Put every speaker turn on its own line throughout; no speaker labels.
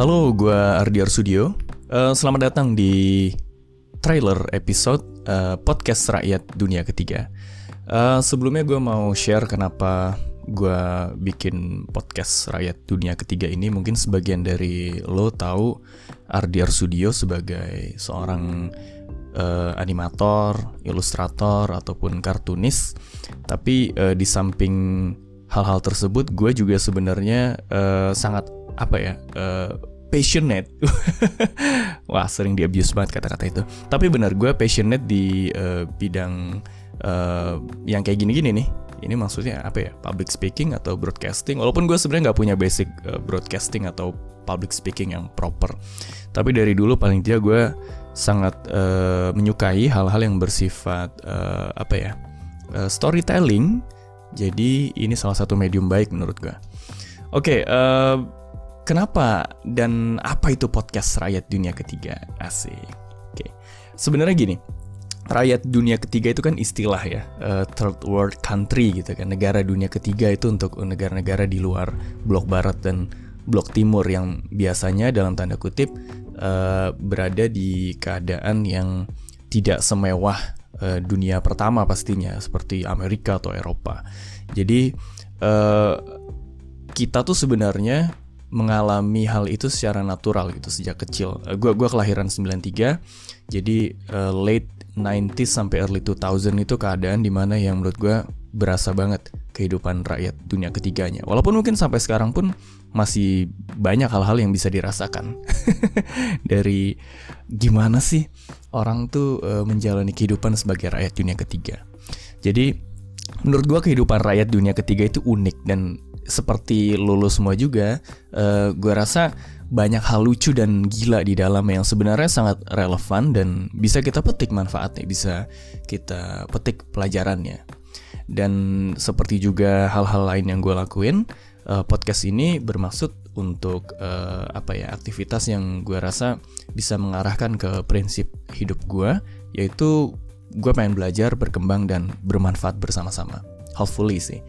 Halo, gue Ardi Arsudio. Uh, selamat datang di trailer episode uh, podcast Rakyat Dunia Ketiga. Uh, sebelumnya gue mau share kenapa gue bikin podcast Rakyat Dunia Ketiga ini. Mungkin sebagian dari lo tahu Ardi Arsudio sebagai seorang uh, animator, ilustrator ataupun kartunis. Tapi uh, di samping hal-hal tersebut, gue juga sebenarnya uh, sangat apa ya uh, passionate. Wah sering di abuse banget kata-kata itu. Tapi benar gue passionate di uh, bidang uh, yang kayak gini-gini nih. Ini maksudnya apa ya? Public speaking atau broadcasting. Walaupun gue sebenarnya nggak punya basic uh, broadcasting atau public speaking yang proper. Tapi dari dulu paling tidak gue sangat uh, menyukai hal-hal yang bersifat uh, apa ya? Uh, storytelling. Jadi ini salah satu medium baik menurut gue. Oke, okay, uh, kenapa dan apa itu podcast rakyat dunia ketiga? Asik. Oke, sebenarnya gini, rakyat dunia ketiga itu kan istilah ya, uh, third world country gitu kan, negara dunia ketiga itu untuk negara-negara di luar blok barat dan blok timur yang biasanya dalam tanda kutip uh, berada di keadaan yang tidak semewah uh, dunia pertama pastinya seperti Amerika atau Eropa. Jadi uh, kita tuh sebenarnya mengalami hal itu secara natural gitu sejak kecil. Uh, gua gua kelahiran 93. Jadi uh, late 90s sampai early 2000 itu keadaan di mana yang menurut gue berasa banget kehidupan rakyat dunia ketiganya. Walaupun mungkin sampai sekarang pun masih banyak hal-hal yang bisa dirasakan dari gimana sih orang tuh e, menjalani kehidupan sebagai rakyat dunia ketiga. Jadi menurut gue kehidupan rakyat dunia ketiga itu unik dan seperti lulus semua juga, e, gue rasa banyak hal lucu dan gila di dalam yang sebenarnya sangat relevan dan bisa kita petik manfaatnya, bisa kita petik pelajarannya. Dan seperti juga hal-hal lain yang gue lakuin, uh, podcast ini bermaksud untuk uh, apa ya aktivitas yang gue rasa bisa mengarahkan ke prinsip hidup gue, yaitu gue pengen belajar, berkembang dan bermanfaat bersama-sama. Hopefully sih.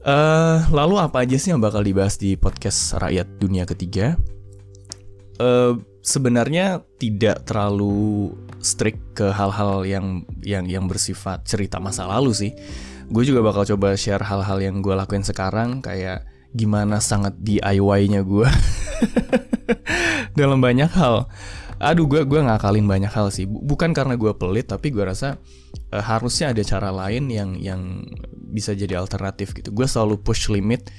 Uh, lalu apa aja sih yang bakal dibahas di podcast Rakyat Dunia Ketiga? Uh, sebenarnya tidak terlalu strict ke hal-hal yang yang yang bersifat cerita masa lalu sih. Gue juga bakal coba share hal-hal yang gue lakuin sekarang kayak gimana sangat DIY-nya gue dalam banyak hal. Aduh, gue gue ngakalin banyak hal sih. Bukan karena gue pelit, tapi gue rasa uh, harusnya ada cara lain yang yang bisa jadi alternatif gitu. Gue selalu push limit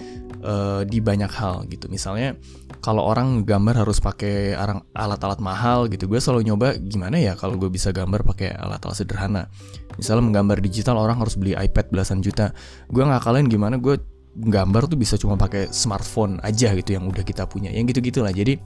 uh, di banyak hal gitu. Misalnya kalau orang gambar harus pakai alat-alat mahal gitu, gue selalu nyoba gimana ya kalau gue bisa gambar pakai alat-alat sederhana. Misalnya menggambar digital orang harus beli iPad belasan juta. Gue ngakalin gimana gue gambar tuh bisa cuma pakai smartphone aja gitu yang udah kita punya. Yang gitu-gitu lah. Jadi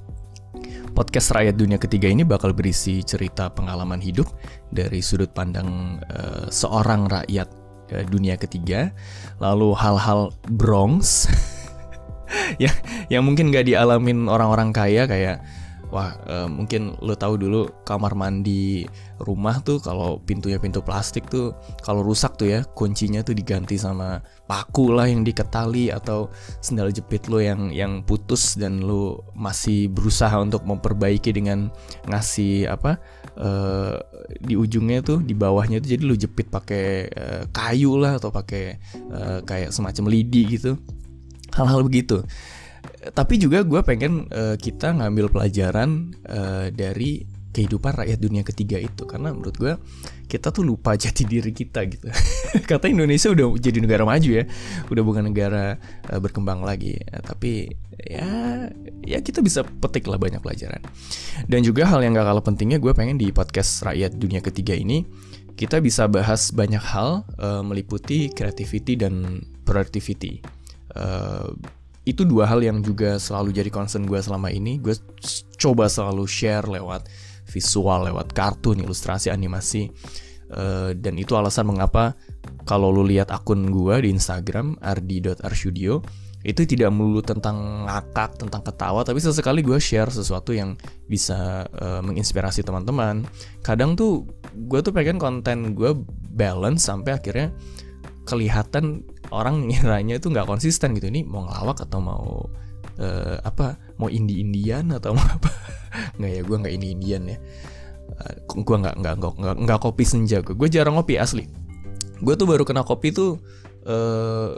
podcast Rakyat Dunia Ketiga ini bakal berisi cerita pengalaman hidup dari sudut pandang uh, seorang rakyat dunia ketiga, lalu hal-hal Bronx yang yang mungkin gak dialamin orang-orang kaya kayak wah uh, mungkin lo tahu dulu kamar mandi rumah tuh kalau pintunya pintu plastik tuh kalau rusak tuh ya kuncinya tuh diganti sama paku lah yang diketali atau sendal jepit lo yang yang putus dan lo masih berusaha untuk memperbaiki dengan ngasih apa uh, di ujungnya tuh di bawahnya tuh jadi lo jepit pakai uh, kayu lah atau pakai uh, kayak semacam lidi gitu. Hal-hal begitu tapi juga gue pengen uh, kita ngambil pelajaran uh, dari kehidupan rakyat dunia ketiga itu. Karena menurut gue kita tuh lupa jati diri kita gitu. Kata Indonesia udah jadi negara maju ya. Udah bukan negara uh, berkembang lagi. Uh, tapi ya ya kita bisa petik lah banyak pelajaran. Dan juga hal yang gak kalah pentingnya gue pengen di podcast rakyat dunia ketiga ini kita bisa bahas banyak hal uh, meliputi creativity dan productivity itu dua hal yang juga selalu jadi concern gue selama ini gue coba selalu share lewat visual lewat kartun ilustrasi animasi uh, dan itu alasan mengapa kalau lu lihat akun gue di Instagram ardi.arstudio itu tidak melulu tentang ngakak, tentang ketawa, tapi sesekali gue share sesuatu yang bisa uh, menginspirasi teman-teman. Kadang tuh gue tuh pengen konten gue balance sampai akhirnya kelihatan orang ngiranya itu nggak konsisten gitu. Ini mau ngelawak atau mau uh, apa mau indie indian atau mau apa? Nggak ya gue nggak indie indian ya. Uh, gue nggak nggak nggak nggak kopi senja gue gue jarang ngopi asli. Gue tuh baru kena kopi tuh uh,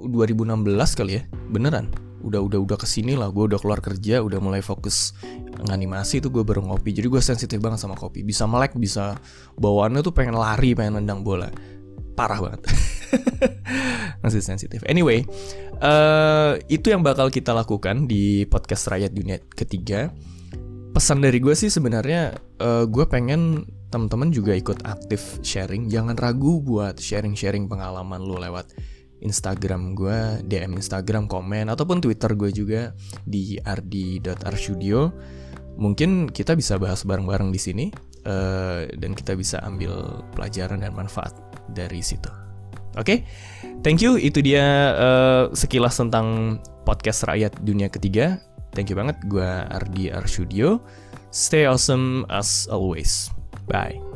2016 kali ya beneran. Udah udah udah ke sini lah gue udah keluar kerja udah mulai fokus nganimasi itu gue baru ngopi. Jadi gue sensitif banget sama kopi. Bisa melek bisa bawaannya tuh pengen lari pengen nendang bola. Parah banget masih sensitif anyway uh, itu yang bakal kita lakukan di podcast rakyat dunia ketiga pesan dari gue sih sebenarnya uh, gue pengen teman-teman juga ikut aktif sharing jangan ragu buat sharing-sharing pengalaman lo lewat Instagram gue, DM Instagram, komen, ataupun Twitter gue juga di ardi.arstudio. Mungkin kita bisa bahas bareng-bareng di sini uh, dan kita bisa ambil pelajaran dan manfaat dari situ. Oke, okay? thank you. Itu dia uh, sekilas tentang podcast rakyat dunia ketiga. Thank you banget. Gue Ardi Arstudio. Stay awesome as always. Bye.